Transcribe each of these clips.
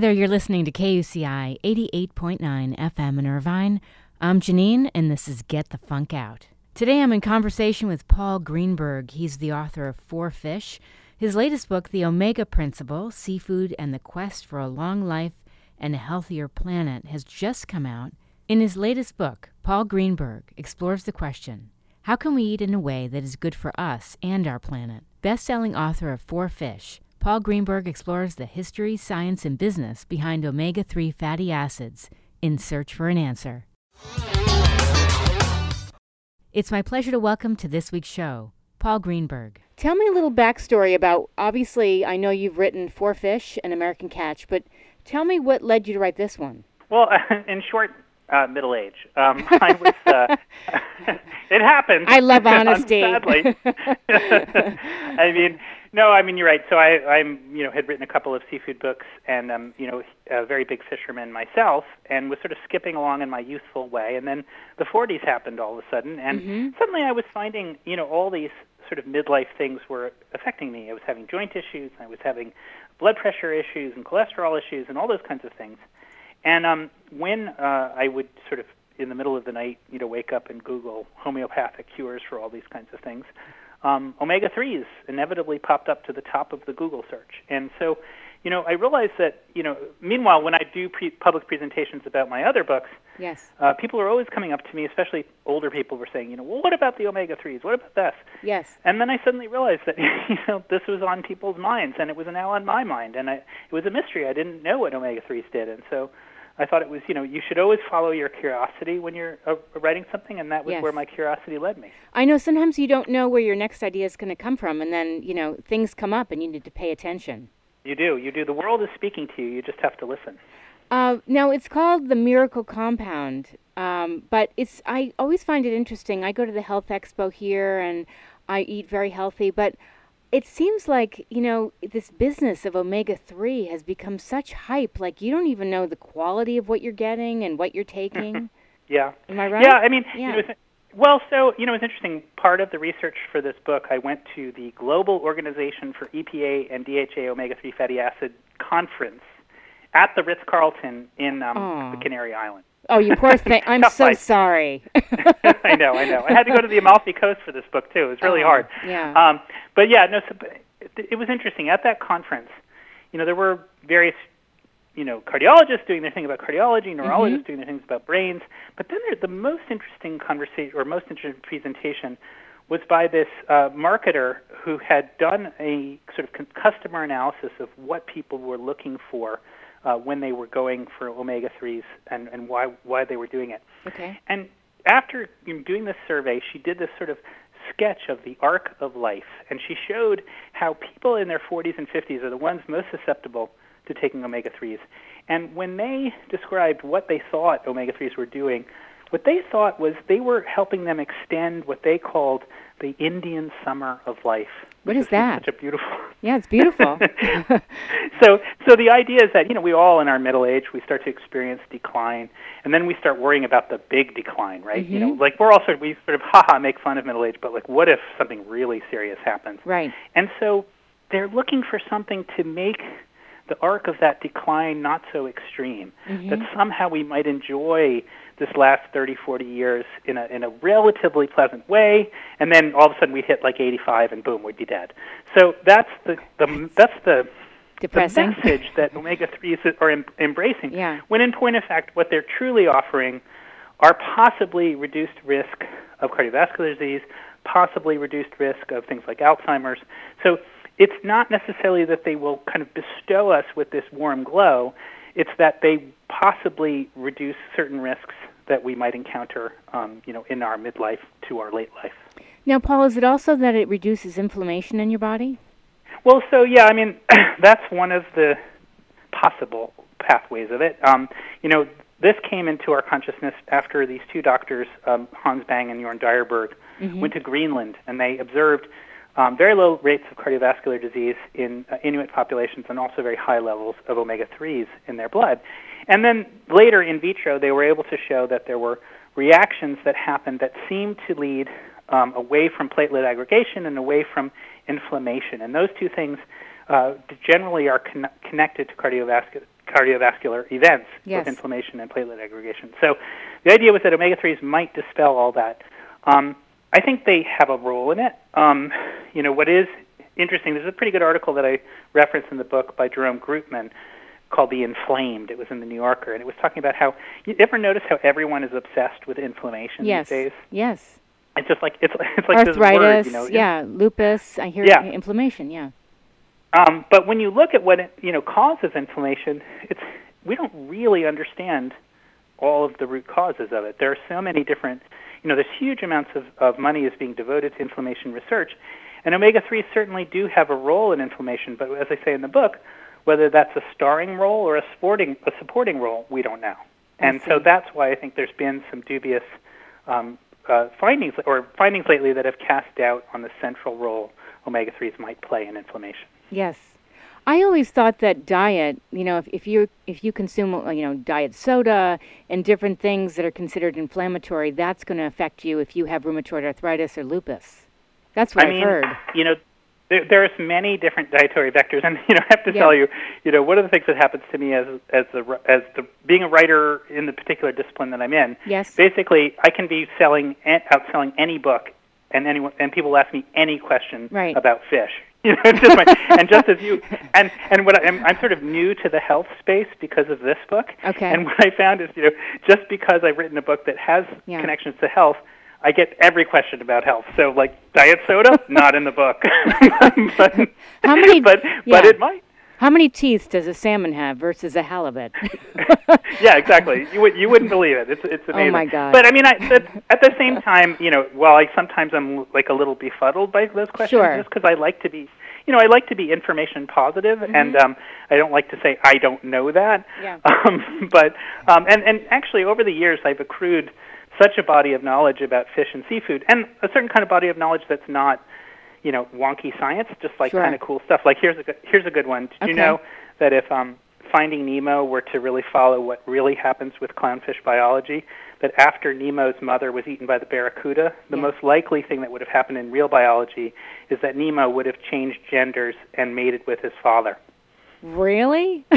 there, you're listening to KUCI 88.9 FM in Irvine. I'm Janine, and this is Get the Funk Out. Today I'm in conversation with Paul Greenberg. He's the author of Four Fish. His latest book, The Omega Principle Seafood and the Quest for a Long Life and a Healthier Planet, has just come out. In his latest book, Paul Greenberg explores the question how can we eat in a way that is good for us and our planet? Best selling author of Four Fish, Paul Greenberg explores the history, science, and business behind omega 3 fatty acids in search for an answer. It's my pleasure to welcome to this week's show Paul Greenberg. Tell me a little backstory about obviously, I know you've written Four Fish and American Catch, but tell me what led you to write this one. Well, in short, uh, middle age. Um, I was. Uh, it happened. I love honesty. sadly, I mean, no, I mean you're right. So I, I'm, you know, had written a couple of seafood books, and um, you know, a very big fisherman myself, and was sort of skipping along in my youthful way. And then the 40s happened all of a sudden, and mm-hmm. suddenly I was finding, you know, all these sort of midlife things were affecting me. I was having joint issues, I was having blood pressure issues, and cholesterol issues, and all those kinds of things. And um, when uh, I would sort of in the middle of the night, you know, wake up and Google homeopathic cures for all these kinds of things, um, omega threes inevitably popped up to the top of the Google search. And so, you know, I realized that, you know, meanwhile, when I do pre- public presentations about my other books, yes, uh, people are always coming up to me, especially older people, were saying, you know, well, what about the omega threes? What about this? Yes. And then I suddenly realized that, you know, this was on people's minds, and it was now on my mind, and I, it was a mystery. I didn't know what omega threes did, and so I thought it was, you know, you should always follow your curiosity when you're uh, writing something, and that was yes. where my curiosity led me. I know sometimes you don't know where your next idea is going to come from, and then, you know, things come up and you need to pay attention. You do. You do. The world is speaking to you. You just have to listen. Uh, now, it's called the Miracle Compound, um, but it's I always find it interesting. I go to the Health Expo here, and I eat very healthy, but it seems like you know this business of omega-3 has become such hype like you don't even know the quality of what you're getting and what you're taking. Yeah. Am i right? Yeah i mean yeah. You know, well so you know it's interesting. Part of the research for this book i went to the global organization for epa and dha omega-3 fatty acid conference at the ritz-carlton in um, the canary islands Oh, you poor thing. I'm so life. sorry. I know, I know. I had to go to the Amalfi Coast for this book too. It was really oh, hard. Yeah. Um, but yeah, no. So, it, it was interesting at that conference. You know, there were various, you know, cardiologists doing their thing about cardiology, neurologists mm-hmm. doing their things about brains. But then there, the most interesting conversation or most interesting presentation was by this uh, marketer who had done a sort of customer analysis of what people were looking for uh, when they were going for omega threes and, and why why they were doing it. Okay. And after you know, doing this survey, she did this sort of sketch of the arc of life, and she showed how people in their 40s and 50s are the ones most susceptible to taking omega threes. And when they described what they thought omega threes were doing, what they thought was they were helping them extend what they called the Indian summer of life. What is that? Such a beautiful. Yeah, it's beautiful. so, so the idea is that you know we all in our middle age we start to experience decline, and then we start worrying about the big decline, right? Mm-hmm. You know, like we're all sort of we sort of haha make fun of middle age, but like what if something really serious happens? Right. And so they're looking for something to make the arc of that decline not so extreme. Mm-hmm. That somehow we might enjoy this last 30, 40 years in a in a relatively pleasant way, and then all of a sudden we'd hit like 85, and boom, we'd be dead. So that's the the that's the Depressing. the message that omega threes are em- embracing. Yeah. When in point of fact, what they're truly offering are possibly reduced risk of cardiovascular disease, possibly reduced risk of things like Alzheimer's. So it's not necessarily that they will kind of bestow us with this warm glow. It's that they possibly reduce certain risks that we might encounter, um, you know, in our midlife to our late life. Now, Paul, is it also that it reduces inflammation in your body? Well, so yeah, I mean, that's one of the possible pathways of it. Um, you know, this came into our consciousness after these two doctors, um, Hans Bang and Jorn Dyerberg, mm-hmm. went to Greenland and they observed um, very low rates of cardiovascular disease in uh, Inuit populations and also very high levels of omega 3s in their blood. And then later in vitro, they were able to show that there were reactions that happened that seemed to lead um, away from platelet aggregation and away from inflammation. And those two things uh, generally are con- connected to cardiovascular cardiovascular events yes. with inflammation and platelet aggregation. So the idea was that omega 3s might dispel all that. Um, I think they have a role in it. Um, you know, what is interesting, there's a pretty good article that I referenced in the book by Jerome Groopman called The Inflamed. It was in the New Yorker, and it was talking about how you ever notice how everyone is obsessed with inflammation yes. these days? Yes. It's just like it's it's like arthritis, this word, you know. yeah, lupus. I hear yeah. inflammation. Yeah. Um, but when you look at what it, you know causes inflammation, it's we don't really understand all of the root causes of it. There are so many different, you know, there's huge amounts of, of money is being devoted to inflammation research, and omega 3s certainly do have a role in inflammation. But as I say in the book, whether that's a starring role or a supporting a supporting role, we don't know. And so that's why I think there's been some dubious um, uh, findings or findings lately that have cast doubt on the central role omega 3s might play in inflammation. Yes. I always thought that diet, you know, if, if you if you consume, uh, you know, diet soda and different things that are considered inflammatory, that's going to affect you if you have rheumatoid arthritis or lupus. That's what I have mean, heard. You know, there, there's many different dietary vectors, and you know, I have to Yeah. tell you, you know, one of the things that happens to me as as the as the being a writer in the particular discipline that I'm in, Yes. basically, I can be selling outselling any book, and anyone and people ask me any question Right. about fish. You know, just my, and just as you and and what I, I'm, I'm sort of new to the health space because of this book. Okay. And what I found is, you know, just because I've written a book that has Yeah. connections to health, I get every question about health. So, like diet soda, not in the book. but, How many- But but it might. How many teeth does a salmon have versus a halibut? yeah, exactly. You would you wouldn't believe it. It's it's amazing. Oh, my God. But I mean, I, at, at the same time, you know, while I sometimes I'm like a little befuddled by those questions, Sure. just because I like to be, you know, I like to be information positive, and um, I don't like to say I don't know that. Mm-hmm. Yeah. Um, but um, and and actually, over the years, I've accrued such a body of knowledge about fish and seafood, and a certain kind of body of knowledge that's not, you know, wonky science, just like Sure. kind of cool stuff. Like here's a good, here's a good one. Did Okay. you know that if um, Finding Nemo were to really follow what really happens with clownfish biology, that after Nemo's mother was eaten by the barracuda, the Yeah. most likely thing that would have happened in real biology is that Nemo would have changed genders and mated with his father. Really?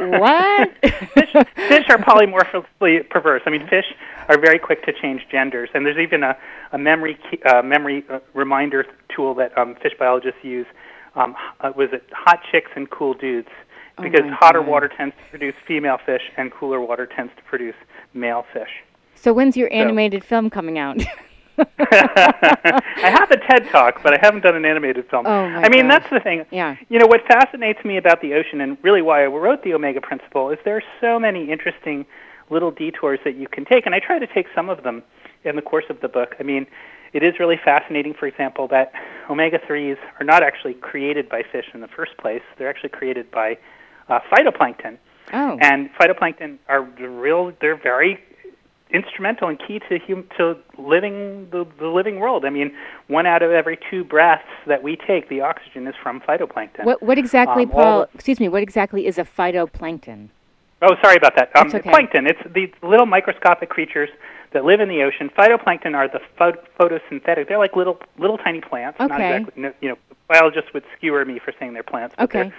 What? fish, fish are polymorphically perverse. I mean, fish are very quick to change genders, and there's even a, a memory key, uh, memory uh, reminder tool that um, fish biologists use. Um, uh, was it hot chicks and cool dudes? Oh Because my hotter God. water tends to produce female fish, and cooler water tends to produce male fish. so when's your animated film coming out? I have a TED talk, but I haven't done an animated film. Oh, my I mean, that's the thing. Yeah. You know, what fascinates me about the ocean, and really why I wrote the Omega Principle, is there are so many interesting little detours that you can take, and I try to take some of them in the course of the book. I mean, it is really fascinating, for example, that omega 3s are not actually created by fish in the first place. They're actually created by uh, phytoplankton. oh. And phytoplankton are the real, they're very instrumental and key to hum, to living the, the living world. I mean, one out of every two breaths that we take, the oxygen is from phytoplankton. what what exactly, um, Paul? Excuse me. What exactly is a phytoplankton? Oh, sorry about that. Um, okay. Plankton. It's these little microscopic creatures that live in the ocean. Phytoplankton are the pho- photosynthetic. They're like little little tiny plants. Not Okay. exactly. No, you know, biologists would skewer me for saying they're plants. But Okay. They're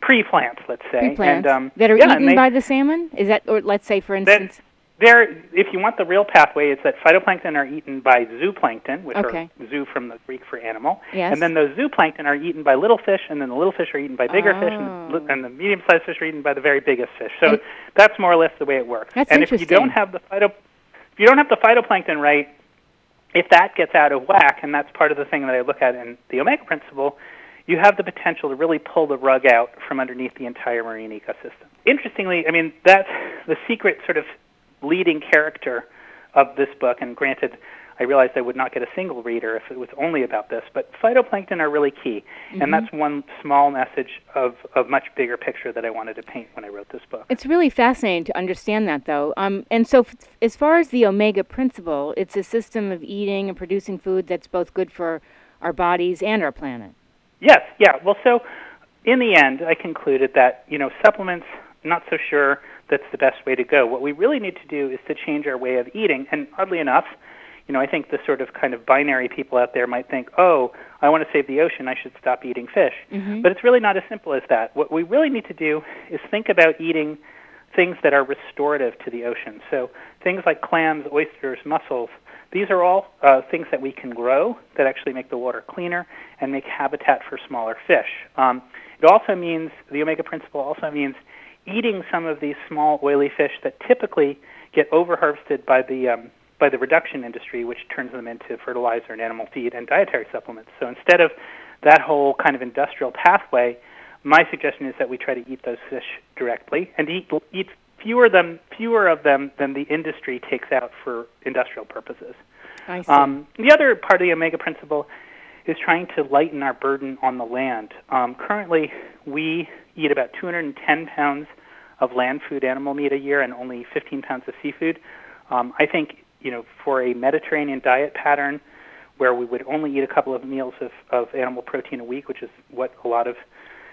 pre-plants, let's say. Pre plants And, um, that are yeah, eaten they- by the salmon? Is that, or let's say, for instance, There, if you want the real pathway, it's that phytoplankton are eaten by zooplankton, which Okay. are zoo from the Greek for animal, Yes. and then those zooplankton are eaten by little fish, and then the little fish are eaten by bigger fish, and the, Oh. and the medium-sized fish are eaten by the very biggest fish. So And- that's more or less the way it works. That's and if you don't have the phyto, if you don't have the phytoplankton right, if that gets out of whack, and that's part of the thing that I look at in the omega principle, you have the potential to really pull the rug out from underneath the entire marine ecosystem. Interestingly, I mean, that's the secret sort of leading character of this book, and granted, I realized I would not get a single reader if it was only about this, but phytoplankton are really key, and that's one small message of a much bigger picture that I wanted to paint when I wrote this book. It's really fascinating to understand that, though. Um, and so, f- as far as the omega principle, it's a system of eating and producing food that's both good for our bodies and our planet. Yes, yeah. Well, so in the end, I concluded that you know supplements. Not so sure that's the best way to go. What we really need to do is to change our way of eating. And oddly enough, you know, I think the sort of kind of binary people out there might think, oh, I want to save the ocean, I should stop eating fish. Mm-hmm. But it's really not as simple as that. What we really need to do is think about eating things that are restorative to the ocean. So things like clams, oysters, mussels, these are all uh, things that we can grow that actually make the water cleaner and make habitat for smaller fish. Um, it also means, the omega principle also means eating some of these small oily fish that typically get overharvested by the um, by the reduction industry, which turns them into fertilizer and animal feed and dietary supplements. So instead of that whole kind of industrial pathway, my suggestion is that we try to eat those fish directly and eat eat fewer them fewer of them than the industry takes out for industrial purposes. I see. Um, the other part of the omega principle is trying to lighten our burden on the land. Um, currently, we eat about 210 pounds of land food animal meat a year and only 15 pounds of seafood. Um, I think you know for a Mediterranean diet pattern where we would only eat a couple of meals of, of animal protein a week, which is what a lot of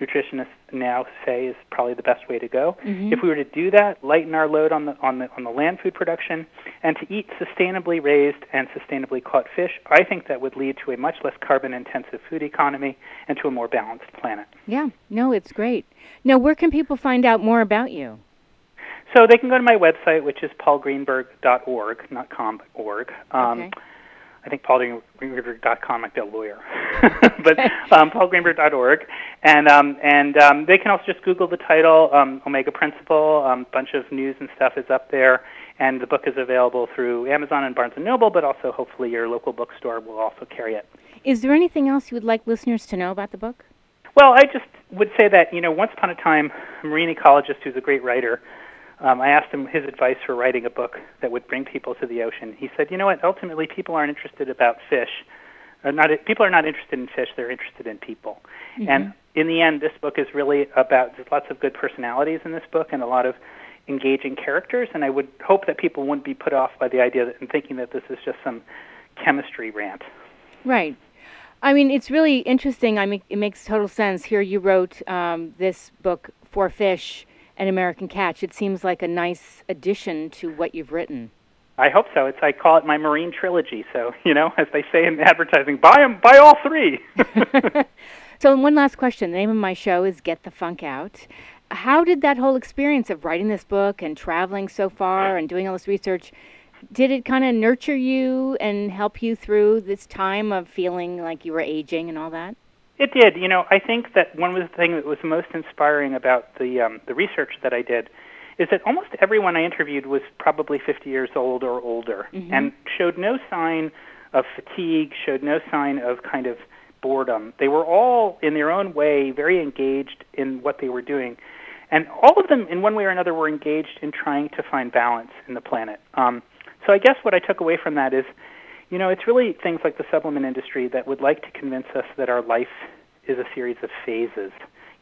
nutritionists now say is probably the best way to go. Mhm. If we were to do that, lighten our load on the on the on the land food production, and to eat sustainably raised and sustainably caught fish, I think that would lead to a much less carbon intensive food economy and to a more balanced planet. yeah, no, it's great. Now, where can people find out more about you? So they can go to my website, which is paulgreenberg.org, not com, but org. Um, Okay. I think paulgreenberg.com might be a lawyer, but um, paulgreenberg.org, and um, and um, they can also just Google the title um, Omega Principle. A um, bunch of news and stuff is up there, and the book is available through Amazon and Barnes and Noble, but also hopefully your local bookstore will also carry it. Is there anything else you would like listeners to know about the book? Well, I just would say that you know, once upon a time, a marine ecologist who's a great writer. Um, I asked him his advice for writing a book that would bring people to the ocean. He said, "You know what? Ultimately, people aren't interested about fish. Or not people are not interested in fish. They're interested in people. And in the end, this book is really about. There's lots of good personalities in this book and a lot of engaging characters. And I would hope that people wouldn't be put off by the idea that, and thinking that this is just some chemistry rant. Right. I mean, it's really interesting. I mean, it makes total sense. Here you wrote um, this book, Four Fish, An American Catch. It seems like a nice addition to what you've written. I hope so. It's I call it my marine trilogy. So you know, as they say in advertising, buy them, buy all three. So, one last question. The name of my show is Get the Funk Out. How did that whole experience of writing this book and traveling so far and doing all this research, did it kind of nurture you and help you through this time of feeling like you were aging and all that? It did. You know, I think that one of the things that was most inspiring about the um, the research that I did is that almost everyone I interviewed was probably 50 years old or older Mhm. and showed no sign of fatigue, showed no sign of kind of boredom. They were all, in their own way, very engaged in what they were doing. And all of them, in one way or another, were engaged in trying to find balance in the planet. Um, so I guess what I took away from that is you know, it's really things like the supplement industry that would like to convince us that our life is a series of phases.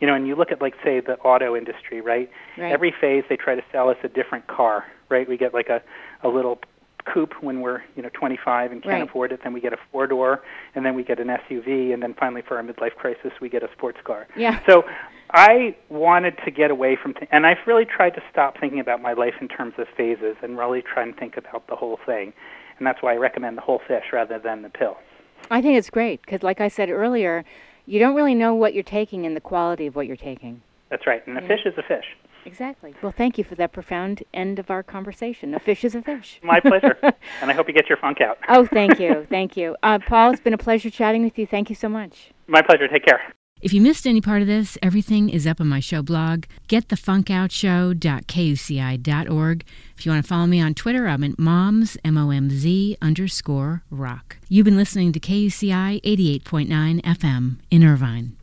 You know, and you look at like say the auto industry, right? Right. Every phase they try to sell us a different car, right? We get like a a little coupe when we're, you know, 25 and can't Right. afford it, then we get a four-door, and then we get an SUV, and then finally for our midlife crisis we get a sports car. Yeah. So I wanted to get away from, th- and I've really tried to stop thinking about my life in terms of phases and really try and think about the whole thing. And that's why I recommend the whole fish rather than the pill. I think it's great because, like I said earlier, you don't really know what you're taking and the quality of what you're taking. That's right. And a Yeah. fish is a fish. Exactly. Well, thank you for that profound end of our conversation. A fish is a fish. My pleasure. and I hope you get your funk out. Oh, thank you. Thank you. Uh, Paul, it's been a pleasure chatting with you. Thank you so much. My pleasure. Take care. If you missed any part of this, everything is up on my show blog, getthefunkoutshow.kuci.org. If you want to follow me on Twitter, I'm at moms, M-O-M-Z underscore rock. You've been listening to KUCI 88.9 FM in Irvine.